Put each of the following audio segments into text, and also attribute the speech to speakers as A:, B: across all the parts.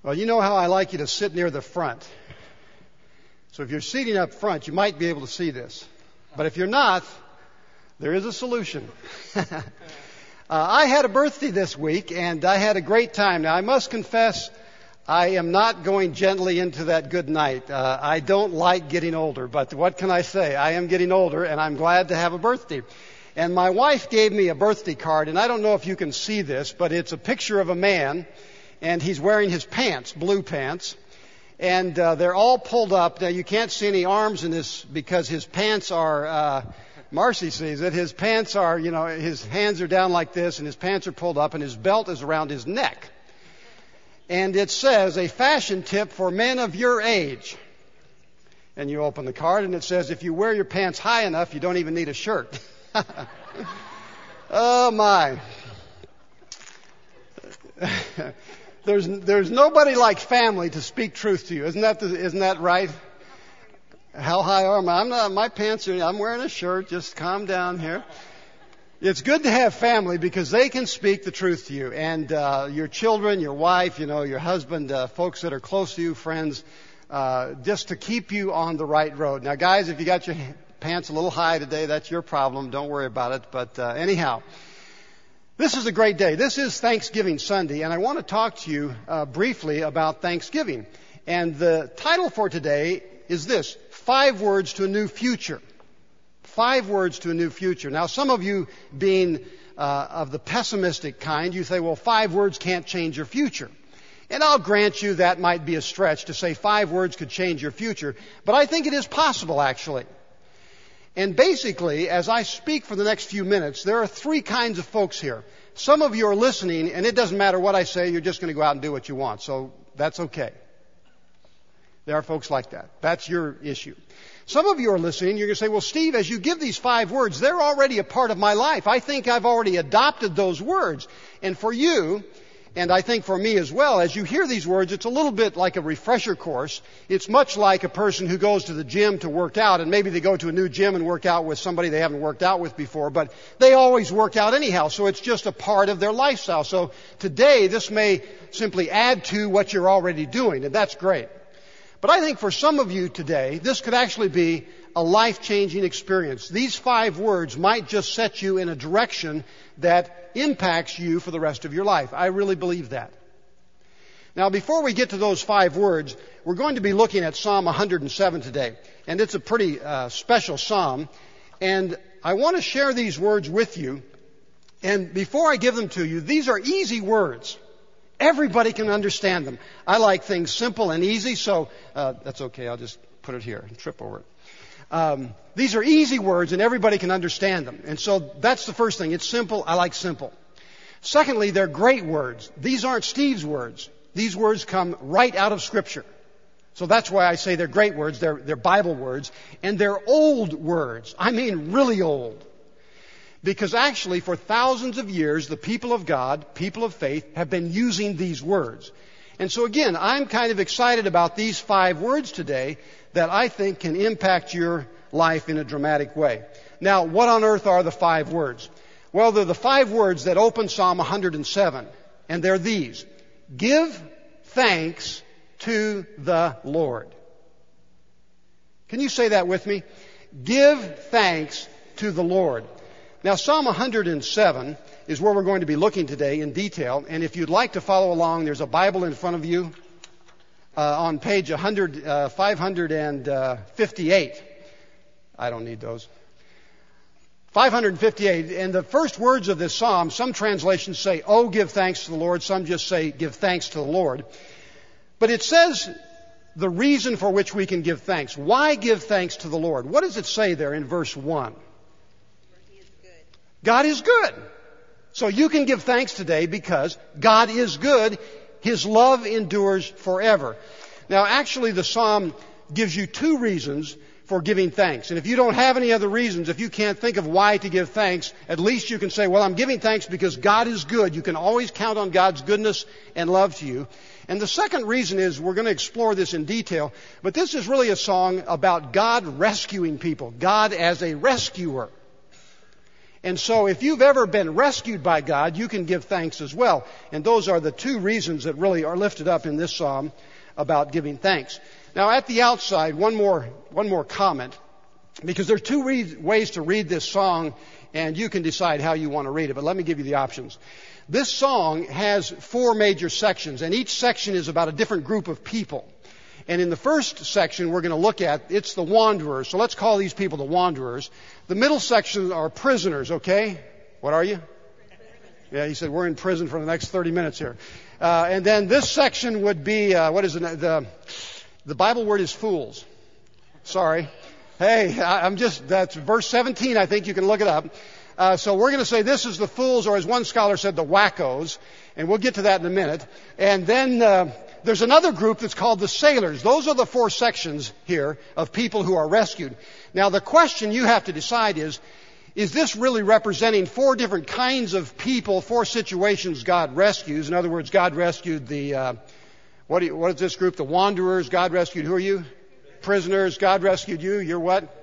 A: Well, you know how I like you to sit near the front. So if you're seating up front, you might be able to see this. But if you're not, there is a solution. uh, I had a birthday this week and I had a great time. Now I must confess, I am not going gently into that good night. Uh, I don't like getting older, but what can I say? I am getting older and I'm glad to have a birthday. And my wife gave me a birthday card and I don't know if you can see this, but it's a picture of a man and he's wearing his pants, blue pants, and uh, they're all pulled up. Now you can't see any arms in this because his pants are. Uh, Marcy sees it. His pants are, you know, his hands are down like this, and his pants are pulled up, and his belt is around his neck. And it says, a fashion tip for men of your age. And you open the card, and it says, if you wear your pants high enough, you don't even need a shirt. oh my. there's, there's nobody like family to speak truth to you. Isn't that, the, isn't that right? How high are my, I'm not, my pants are, I'm wearing a shirt. Just calm down here. It's good to have family because they can speak the truth to you. And, uh, your children, your wife, you know, your husband, uh, folks that are close to you, friends, uh, just to keep you on the right road. Now guys, if you got your pants a little high today, that's your problem. Don't worry about it. But, uh, anyhow. This is a great day. This is Thanksgiving Sunday, and I want to talk to you uh, briefly about Thanksgiving. And the title for today is this Five Words to a New Future. Five words to a new future. Now, some of you being uh, of the pessimistic kind, you say, well, five words can't change your future. And I'll grant you that might be a stretch to say five words could change your future, but I think it is possible, actually. And basically, as I speak for the next few minutes, there are three kinds of folks here. Some of you are listening, and it doesn't matter what I say, you're just going to go out and do what you want. So that's okay. There are folks like that. That's your issue. Some of you are listening, you're going to say, well, Steve, as you give these five words, they're already a part of my life. I think I've already adopted those words. And for you, and I think for me as well, as you hear these words, it's a little bit like a refresher course. It's much like a person who goes to the gym to work out, and maybe they go to a new gym and work out with somebody they haven't worked out with before, but they always work out anyhow, so it's just a part of their lifestyle. So today, this may simply add to what you're already doing, and that's great. But I think for some of you today, this could actually be a life-changing experience. These five words might just set you in a direction that impacts you for the rest of your life. I really believe that. Now, before we get to those five words, we're going to be looking at Psalm 107 today. And it's a pretty uh, special psalm. And I want to share these words with you. And before I give them to you, these are easy words. Everybody can understand them. I like things simple and easy, so uh, that's okay. I'll just put it here and trip over it. Um, these are easy words and everybody can understand them. And so that's the first thing. It's simple. I like simple. Secondly, they're great words. These aren't Steve's words. These words come right out of Scripture. So that's why I say they're great words. They're, they're Bible words. And they're old words. I mean really old. Because actually, for thousands of years, the people of God, people of faith, have been using these words. And so again, I'm kind of excited about these five words today that I think can impact your life in a dramatic way. Now, what on earth are the five words? Well, they're the five words that open Psalm 107, and they're these. Give thanks to the Lord. Can you say that with me? Give thanks to the Lord. Now, Psalm 107 is where we're going to be looking today in detail. And if you'd like to follow along, there's a Bible in front of you uh, on page 100, uh, 558. I don't need those. 558. And the first words of this psalm, some translations say, Oh, give thanks to the Lord. Some just say, Give thanks to the Lord. But it says the reason for which we can give thanks. Why give thanks to the Lord? What does it say there in verse 1? God is good. So you can give thanks today because God is good. His love endures forever. Now actually the Psalm gives you two reasons for giving thanks. And if you don't have any other reasons, if you can't think of why to give thanks, at least you can say, well, I'm giving thanks because God is good. You can always count on God's goodness and love to you. And the second reason is we're going to explore this in detail, but this is really a song about God rescuing people, God as a rescuer. And so if you've ever been rescued by God, you can give thanks as well. And those are the two reasons that really are lifted up in this psalm about giving thanks. Now at the outside, one more, one more comment, because there are two re- ways to read this song, and you can decide how you want to read it, but let me give you the options. This song has four major sections, and each section is about a different group of people. And in the first section we're going to look at, it's the wanderers. So let's call these people the wanderers. The middle section are prisoners, okay? What are you? Yeah, he said, we're in prison for the next 30 minutes here. Uh, and then this section would be, uh, what is it? The, the Bible word is fools. Sorry. Hey, I, I'm just, that's verse 17, I think you can look it up. Uh, so we're going to say this is the fools, or as one scholar said, the wackos, and we'll get to that in a minute. And then uh, there's another group that's called the sailors. Those are the four sections here of people who are rescued. Now the question you have to decide is, is this really representing four different kinds of people, four situations God rescues? In other words, God rescued the, uh, what, you, what is this group? The wanderers. God rescued, who are you? Prisoners. God rescued you. You're what?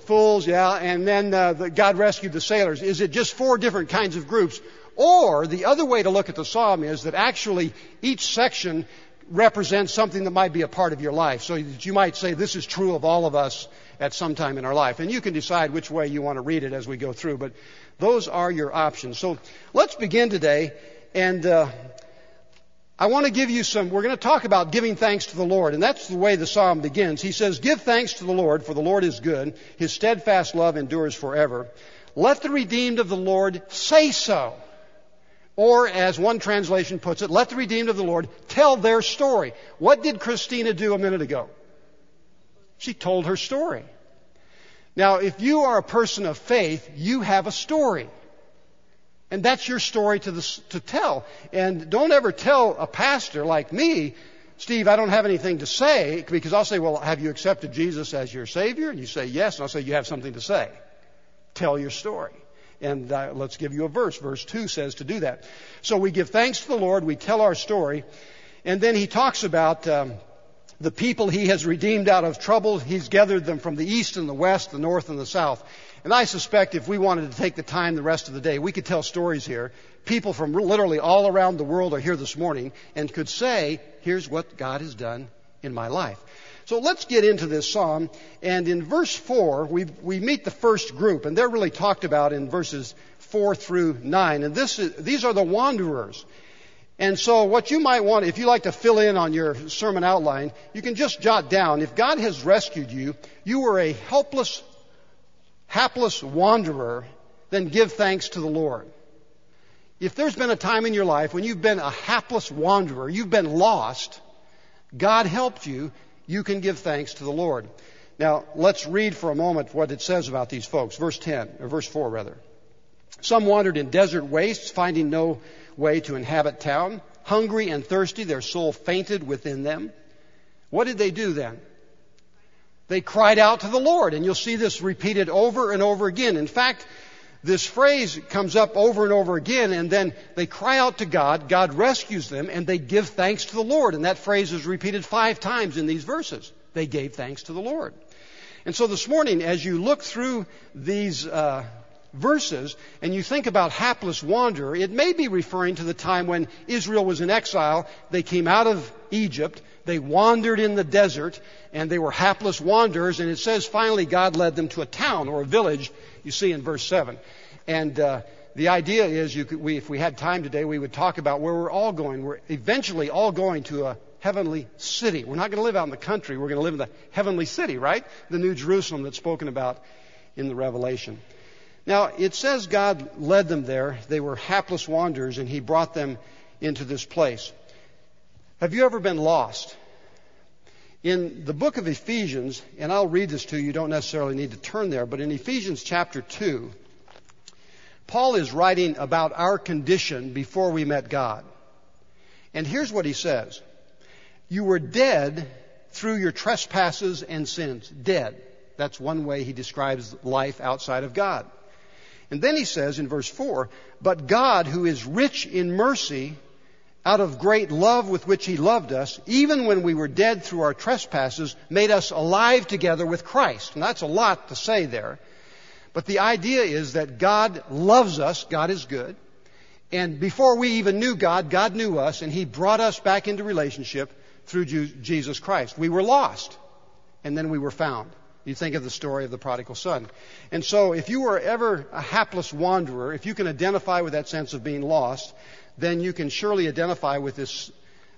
A: Fools, yeah. And then uh, the, God rescued the sailors. Is it just four different kinds of groups? Or the other way to look at the psalm is that actually each section represents something that might be a part of your life. So that you might say this is true of all of us at some time in our life. And you can decide which way you want to read it as we go through. But those are your options. So let's begin today. And uh, I want to give you some, we're going to talk about giving thanks to the Lord. And that's the way the psalm begins. He says, Give thanks to the Lord, for the Lord is good. His steadfast love endures forever. Let the redeemed of the Lord say so. Or, as one translation puts it, let the redeemed of the Lord tell their story. What did Christina do a minute ago? She told her story. Now, if you are a person of faith, you have a story. And that's your story to, the, to tell. And don't ever tell a pastor like me, Steve, I don't have anything to say, because I'll say, well, have you accepted Jesus as your Savior? And you say, yes. And I'll say, you have something to say. Tell your story. And uh, let's give you a verse. Verse 2 says to do that. So we give thanks to the Lord, we tell our story, and then he talks about um, the people he has redeemed out of trouble. He's gathered them from the east and the west, the north and the south. And I suspect if we wanted to take the time the rest of the day, we could tell stories here. People from literally all around the world are here this morning and could say, here's what God has done in my life. So let's get into this psalm. And in verse 4, we, we meet the first group, and they're really talked about in verses 4 through 9. And this is, these are the wanderers. And so what you might want, if you like to fill in on your sermon outline, you can just jot down, if God has rescued you, you were a helpless, hapless wanderer, then give thanks to the Lord. If there's been a time in your life when you've been a hapless wanderer, you've been lost, God helped you, you can give thanks to the Lord. Now, let's read for a moment what it says about these folks. Verse 10, or verse 4 rather. Some wandered in desert wastes, finding no way to inhabit town. Hungry and thirsty, their soul fainted within them. What did they do then? They cried out to the Lord, and you'll see this repeated over and over again. In fact, this phrase comes up over and over again, and then they cry out to God, God rescues them, and they give thanks to the Lord. And that phrase is repeated five times in these verses. They gave thanks to the Lord. And so this morning, as you look through these uh, verses and you think about hapless wanderer, it may be referring to the time when Israel was in exile. They came out of Egypt, they wandered in the desert, and they were hapless wanderers. And it says finally God led them to a town or a village you see in verse 7. And uh, the idea is, could, we, if we had time today, we would talk about where we're all going. We're eventually all going to a heavenly city. We're not going to live out in the country. We're going to live in the heavenly city, right? The New Jerusalem that's spoken about in the Revelation. Now, it says God led them there. They were hapless wanderers, and He brought them into this place. Have you ever been lost? In the book of Ephesians, and I'll read this to you, you don't necessarily need to turn there, but in Ephesians chapter 2, Paul is writing about our condition before we met God. And here's what he says. You were dead through your trespasses and sins. Dead. That's one way he describes life outside of God. And then he says in verse 4, But God, who is rich in mercy, out of great love with which he loved us, even when we were dead through our trespasses, made us alive together with Christ. And that's a lot to say there. But the idea is that God loves us, God is good, and before we even knew God, God knew us, and He brought us back into relationship through Jesus Christ. We were lost, and then we were found. You think of the story of the prodigal son. And so, if you were ever a hapless wanderer, if you can identify with that sense of being lost, then you can surely identify with this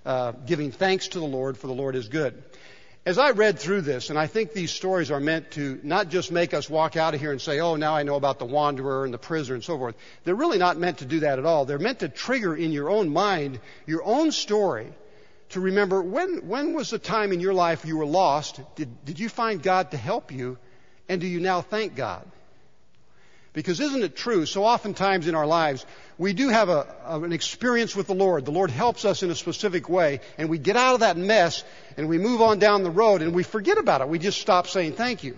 A: uh, giving thanks to the Lord, for the Lord is good. As I read through this, and I think these stories are meant to not just make us walk out of here and say, oh, now I know about the wanderer and the prisoner and so forth. They're really not meant to do that at all. They're meant to trigger in your own mind your own story to remember when, when was the time in your life you were lost? Did, did you find God to help you? And do you now thank God? Because isn't it true, so oftentimes in our lives, we do have a, an experience with the Lord. The Lord helps us in a specific way, and we get out of that mess and we move on down the road and we forget about it. We just stop saying thank you.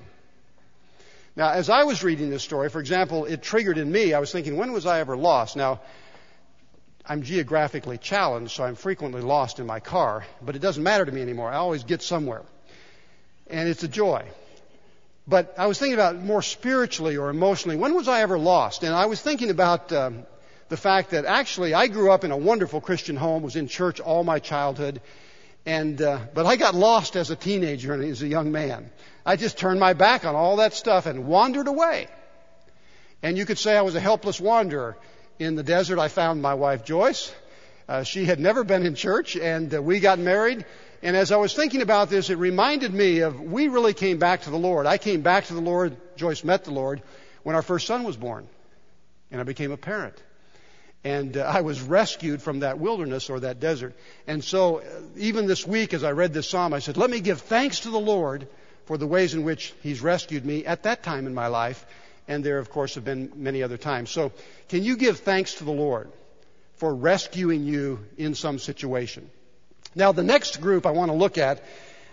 A: Now, as I was reading this story, for example, it triggered in me, I was thinking, when was I ever lost? Now, I'm geographically challenged, so I'm frequently lost in my car, but it doesn't matter to me anymore. I always get somewhere. And it's a joy. But I was thinking about more spiritually or emotionally. When was I ever lost? And I was thinking about um, the fact that actually I grew up in a wonderful Christian home, was in church all my childhood, and uh, but I got lost as a teenager and as a young man. I just turned my back on all that stuff and wandered away. And you could say I was a helpless wanderer in the desert, I found my wife Joyce. Uh, she had never been in church, and uh, we got married. And as I was thinking about this, it reminded me of we really came back to the Lord. I came back to the Lord. Joyce met the Lord when our first son was born, and I became a parent. And uh, I was rescued from that wilderness or that desert. And so, uh, even this week, as I read this psalm, I said, Let me give thanks to the Lord for the ways in which He's rescued me at that time in my life and there, of course, have been many other times. So, can you give thanks to the Lord for rescuing you in some situation? Now, the next group I want to look at,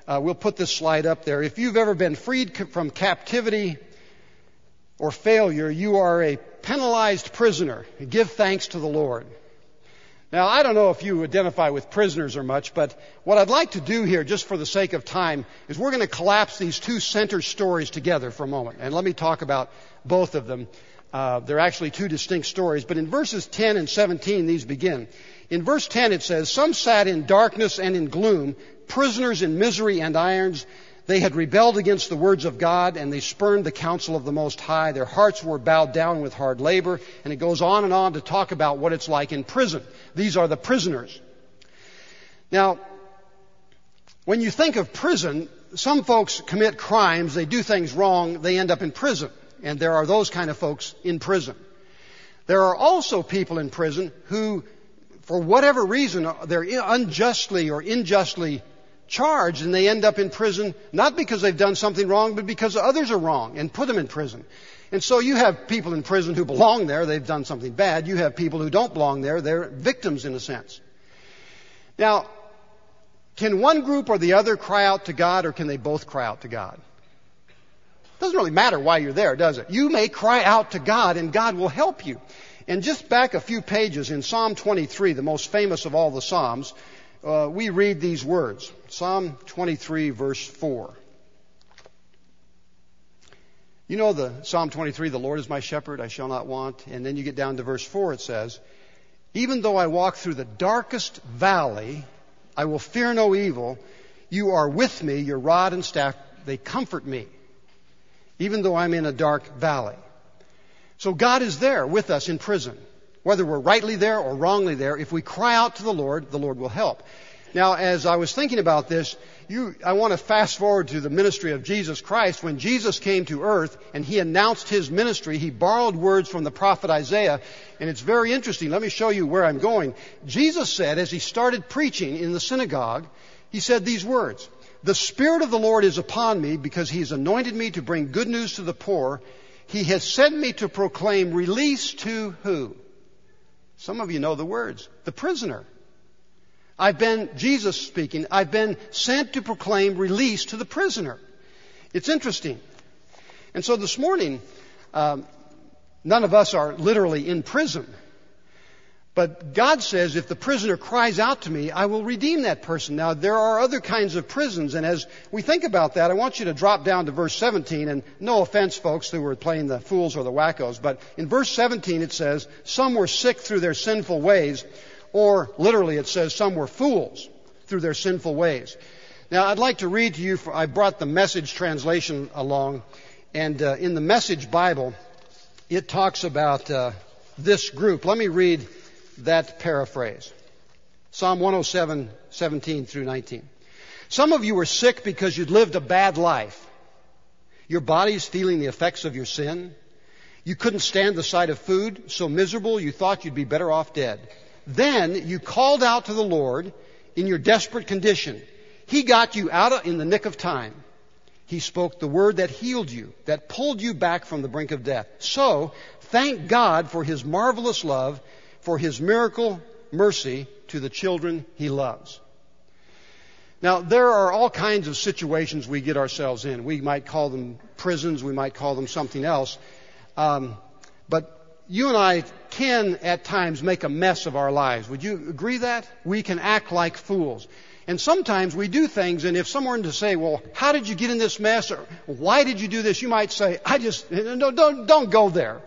A: uh, we'll put this slide up there. If you've ever been freed from captivity or failure, you are a penalized prisoner. Give thanks to the Lord. Now, I don't know if you identify with prisoners or much, but what I'd like to do here, just for the sake of time, is we're going to collapse these two center stories together for a moment. And let me talk about both of them. Uh, they're actually two distinct stories, but in verses 10 and 17, these begin. In verse 10, it says, Some sat in darkness and in gloom, prisoners in misery and irons. They had rebelled against the words of God and they spurned the counsel of the Most High. Their hearts were bowed down with hard labor. And it goes on and on to talk about what it's like in prison. These are the prisoners. Now, when you think of prison, some folks commit crimes, they do things wrong, they end up in prison. And there are those kind of folks in prison. There are also people in prison who, for whatever reason, they're unjustly or unjustly charged and they end up in prison not because they've done something wrong, but because others are wrong and put them in prison. And so you have people in prison who belong there, they've done something bad. You have people who don't belong there, they're victims in a sense. Now, can one group or the other cry out to God or can they both cry out to God? It doesn't really matter why you're there, does it? You may cry out to God and God will help you. And just back a few pages in Psalm 23, the most famous of all the Psalms, uh, we read these words Psalm 23, verse 4. You know the Psalm 23, the Lord is my shepherd, I shall not want. And then you get down to verse 4, it says, Even though I walk through the darkest valley, I will fear no evil. You are with me, your rod and staff, they comfort me, even though I'm in a dark valley. So God is there with us in prison. Whether we're rightly there or wrongly there, if we cry out to the Lord, the Lord will help. Now, as I was thinking about this, you, I want to fast forward to the ministry of Jesus Christ. When Jesus came to earth and he announced his ministry, he borrowed words from the prophet Isaiah, and it's very interesting. Let me show you where I'm going. Jesus said, as he started preaching in the synagogue, he said these words, The Spirit of the Lord is upon me because he has anointed me to bring good news to the poor. He has sent me to proclaim release to who? Some of you know the words. The prisoner. I've been, Jesus speaking, I've been sent to proclaim release to the prisoner. It's interesting. And so this morning, um, none of us are literally in prison. But God says, if the prisoner cries out to me, I will redeem that person. Now, there are other kinds of prisons, and as we think about that, I want you to drop down to verse 17, and no offense, folks, who were playing the fools or the wackos, but in verse 17 it says, some were sick through their sinful ways, or literally it says, some were fools through their sinful ways. Now, I'd like to read to you, for, I brought the message translation along, and uh, in the message Bible, it talks about uh, this group. Let me read that paraphrase. Psalm 107, 17 through 19. Some of you were sick because you'd lived a bad life. Your body's feeling the effects of your sin. You couldn't stand the sight of food, so miserable you thought you'd be better off dead. Then you called out to the Lord in your desperate condition. He got you out in the nick of time. He spoke the word that healed you, that pulled you back from the brink of death. So, thank God for His marvelous love for his miracle mercy to the children he loves. Now, there are all kinds of situations we get ourselves in. We might call them prisons, we might call them something else. Um, but you and I can at times make a mess of our lives. Would you agree that? We can act like fools. And sometimes we do things, and if someone were to say, well, how did you get in this mess? Or why did you do this? You might say, I just, no, don't, don't go there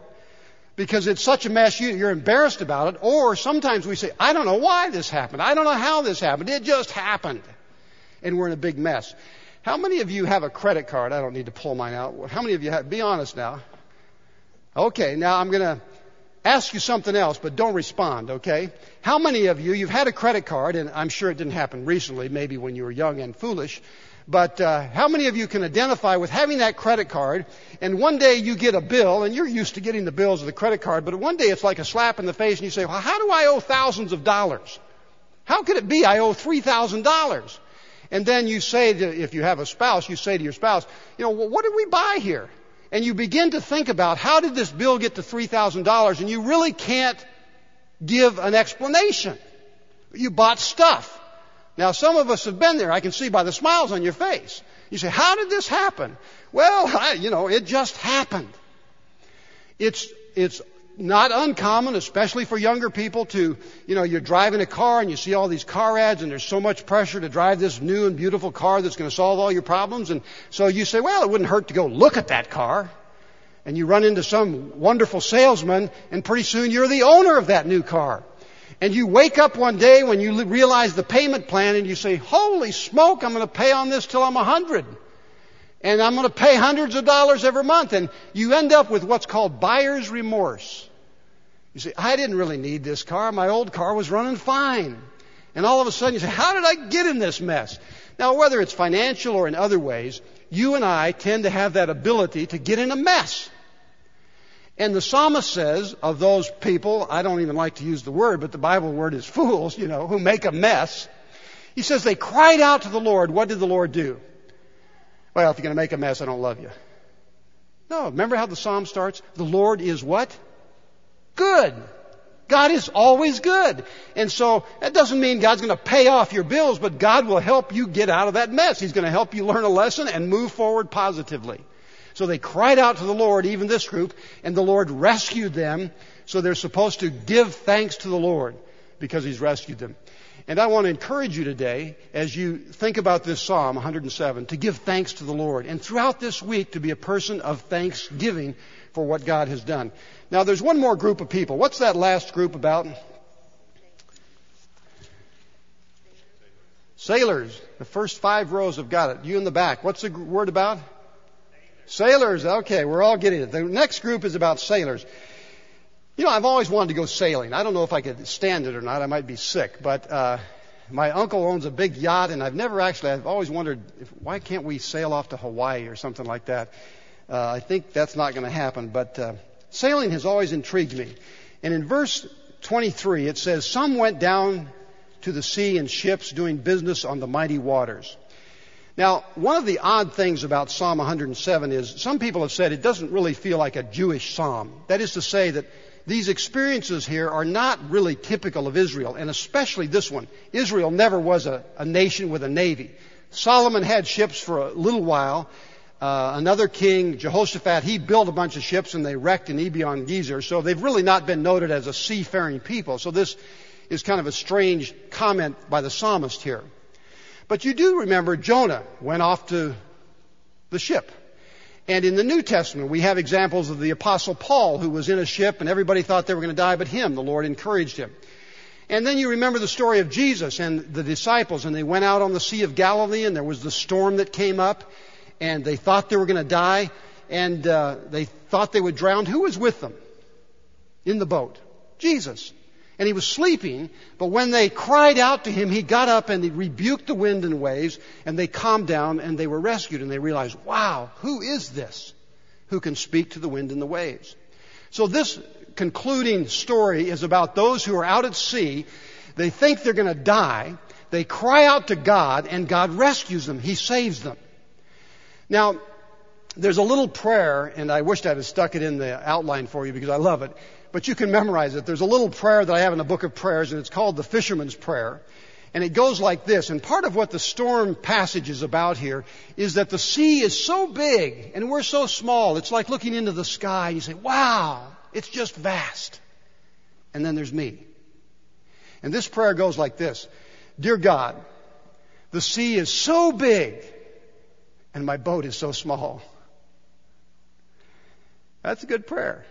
A: because it's such a mess you, are embarrassed about it. Or sometimes we say, I don't know why this happened. I don't know how this happened. It just happened. And we're in a big mess. How many of you have a credit card? I don't need to pull mine out. How many of you have? Be honest now. Okay, now I'm going to ask you something else, but don't respond, okay? How many of you, you've had a credit card, and I'm sure it didn't happen recently, maybe when you were young and foolish, but uh, how many of you can identify with having that credit card and one day you get a bill and you're used to getting the bills of the credit card, but one day it's like a slap in the face and you say, well, how do I owe thousands of dollars? How could it be I owe $3,000? And then you say, to, if you have a spouse, you say to your spouse, you know, well, what did we buy here? And you begin to think about how did this bill get to $3,000 and you really can't give an explanation. You bought stuff. Now, some of us have been there. I can see by the smiles on your face. You say, how did this happen? Well, I, you know, it just happened. It's, it's not uncommon, especially for younger people to, you know, you're driving a car and you see all these car ads and there's so much pressure to drive this new and beautiful car that's going to solve all your problems. And so you say, well, it wouldn't hurt to go look at that car. And you run into some wonderful salesman and pretty soon you're the owner of that new car. And you wake up one day when you realize the payment plan and you say, holy smoke, I'm going to pay on this till I'm a hundred. And I'm going to pay hundreds of dollars every month. And you end up with what's called buyer's remorse. You say, I didn't really need this car. My old car was running fine. And all of a sudden you say, how did I get in this mess? Now, whether it's financial or in other ways, you and I tend to have that ability to get in a mess. And the psalmist says of those people, I don't even like to use the word, but the Bible word is fools, you know, who make a mess. He says they cried out to the Lord. What did the Lord do? Well, if you're going to make a mess, I don't love you. No, remember how the psalm starts? The Lord is what? Good. God is always good. And so that doesn't mean God's going to pay off your bills, but God will help you get out of that mess. He's going to help you learn a lesson and move forward positively. So they cried out to the Lord, even this group, and the Lord rescued them. So they're supposed to give thanks to the Lord because He's rescued them. And I want to encourage you today, as you think about this Psalm 107, to give thanks to the Lord. And throughout this week, to be a person of thanksgiving for what God has done. Now, there's one more group of people. What's that last group about? Sailors. The first five rows have got it. You in the back. What's the word about? Sailors, okay, we're all getting it. The next group is about sailors. You know, I've always wanted to go sailing. I don't know if I could stand it or not. I might be sick, but uh, my uncle owns a big yacht, and I've never actually. I've always wondered if, why can't we sail off to Hawaii or something like that. Uh, I think that's not going to happen, but uh, sailing has always intrigued me. And in verse 23, it says, "Some went down to the sea in ships, doing business on the mighty waters." Now, one of the odd things about Psalm 107 is some people have said it doesn't really feel like a Jewish psalm. That is to say that these experiences here are not really typical of Israel, and especially this one. Israel never was a, a nation with a navy. Solomon had ships for a little while, Uh, another king, Jehoshaphat, he built a bunch of ships and they wrecked in Ezion Geber. So they've really not been noted as a seafaring people. So this is kind of a strange comment by the psalmist here. But you do remember Jonah went off to the ship. And in the New Testament, we have examples of the apostle Paul who was in a ship and everybody thought they were going to die but him. The Lord encouraged him. And then you remember the story of Jesus and the disciples and they went out on the Sea of Galilee and there was the storm that came up and they thought they were going to die and uh, they thought they would drown. Who was with them in the boat? Jesus and he was sleeping, but when they cried out to him, he got up and he rebuked the wind and waves, and they calmed down and they were rescued, and they realized, wow, who is this who can speak to the wind and the waves? So this concluding story is about those who are out at sea. They think they're going to die. They cry out to God, and God rescues them. He saves them. Now, there's a little prayer, and I wished I'd have stuck it in the outline for you because I love it but you can memorize it. There's a little prayer that I have in the book of prayers, and it's called the Fisherman's Prayer. And it goes like this. And part of what the storm passage is about here is that the sea is so big and we're so small. It's like looking into the sky and you say, wow, it's just vast. And then there's me. And this prayer goes like this. Dear God, the sea is so big and my boat is so small. That's a good prayer.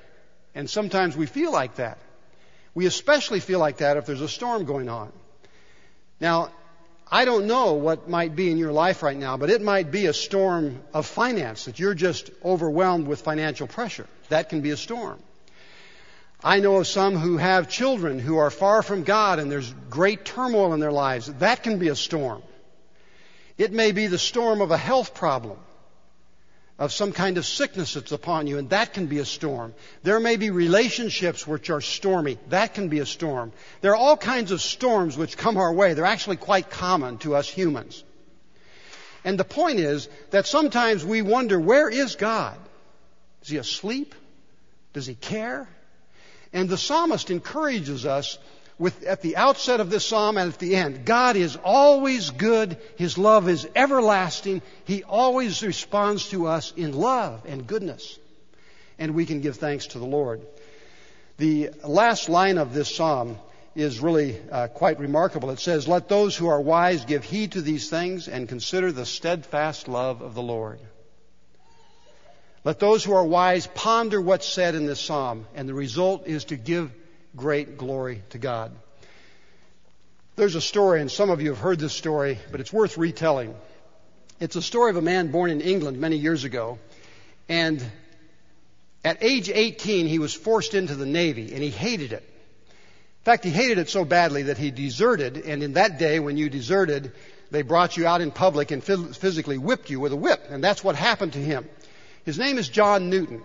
A: And sometimes we feel like that. We especially feel like that if there's a storm going on. Now, I don't know what might be in your life right now, but it might be a storm of finance that you're just overwhelmed with financial pressure. That can be a storm. I know of some who have children who are far from God and there's great turmoil in their lives. That can be a storm. It may be the storm of a health problem of some kind of sickness that's upon you, and that can be a storm. There may be relationships which are stormy. That can be a storm. There are all kinds of storms which come our way. They're actually quite common to us humans. And the point is that sometimes we wonder, where is God? Is he asleep? Does he care? And the psalmist encourages us with, at the outset of this psalm and at the end. God is always good. His love is everlasting. He always responds to us in love and goodness. And we can give thanks to the Lord. The last line of this psalm is really uh, quite remarkable. It says, Let those who are wise give heed to these things and consider the steadfast love of the Lord. Let those who are wise ponder what's said in this psalm, and the result is to give great glory to God. There's a story, and some of you have heard this story, but it's worth retelling. It's a story of a man born in England many years ago, and at age 18, he was forced into the Navy, and he hated it. In fact, he hated it so badly that he deserted, and in that day, when you deserted, they brought you out in public and physically whipped you with a whip, and that's what happened to him. His name is John Newton.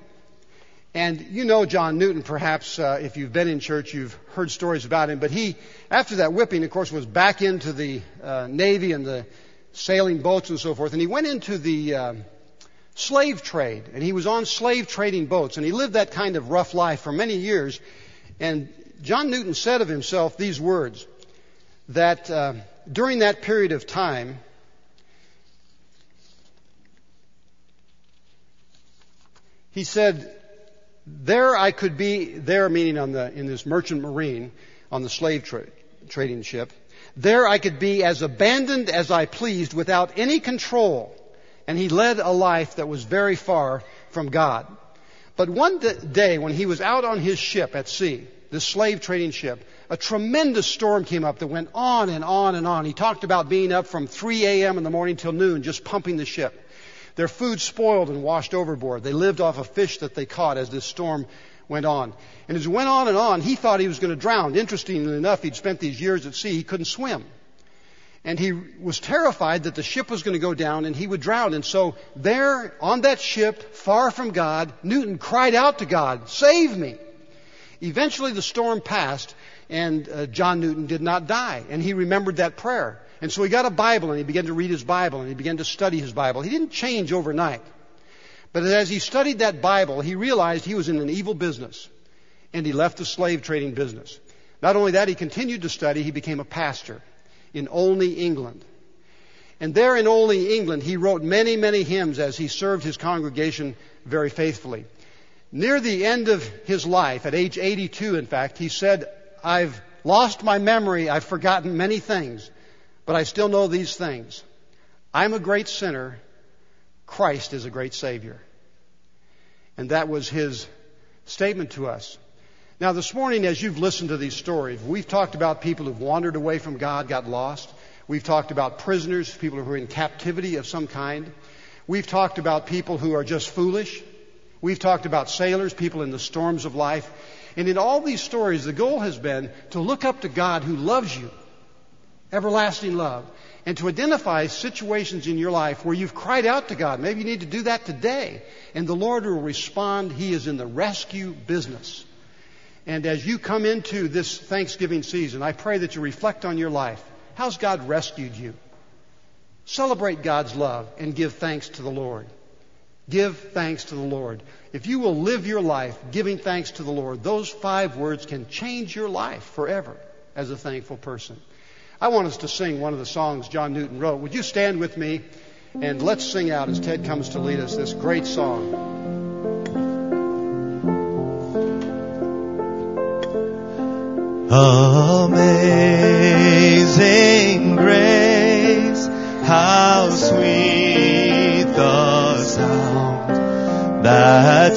A: And you know John Newton, perhaps, uh, if you've been in church, you've heard stories about him. But he, after that whipping, of course, was back into the uh, Navy and the sailing boats and so forth. And he went into the uh, slave trade. And he was on slave trading boats. And he lived that kind of rough life for many years. And John Newton said of himself these words that uh, during that period of time, he said, there I could be, there meaning on the, in this merchant marine, on the slave tra- trading ship, there I could be as abandoned as I pleased without any control. And he led a life that was very far from God. But one day when he was out on his ship at sea, this slave trading ship, a tremendous storm came up that went on and on and on. He talked about being up from 3 a.m. in the morning till noon, just pumping the ship. Their food spoiled and washed overboard. They lived off of fish that they caught as this storm went on. And as it went on and on, he thought he was going to drown. Interestingly enough, he'd spent these years at sea, he couldn't swim. And he was terrified that the ship was going to go down and he would drown. And so there on that ship, far from God, Newton cried out to God, save me. Eventually the storm passed and uh, John Newton did not die. And he remembered that prayer. And so he got a Bible and he began to read his Bible and he began to study his Bible. He didn't change overnight. But as he studied that Bible, he realized he was in an evil business. And he left the slave trading business. Not only that, he continued to study, he became a pastor in Olney, England. And there in Olney, England, he wrote many, many hymns as he served his congregation very faithfully. Near the end of his life, at age 82 in fact, he said, I've lost my memory, I've forgotten many things, but I still know these things. I'm a great sinner, Christ is a great Savior. And that was his statement to us. Now, this morning, as you've listened to these stories, we've talked about people who've wandered away from God, got lost. We've talked about prisoners, people who are in captivity of some kind. We've talked about people who are just foolish. We've talked about sailors, people in the storms of life. And in all these stories, the goal has been to look up to God who loves you, everlasting love, and to identify situations in your life where you've cried out to God. Maybe you need to do that today. And the Lord will respond. He is in the rescue business. And as you come into this Thanksgiving season, I pray that you reflect on your life. How's God rescued you? Celebrate God's love and give thanks to the Lord. Give thanks to the Lord. If you will live your life giving thanks to the Lord, those five words can change your life forever as a thankful person. I want us to sing one of the songs John Newton wrote. Would you stand with me and let's sing out as Ted comes to lead us this great song.
B: Amazing grace, how sweet the sound that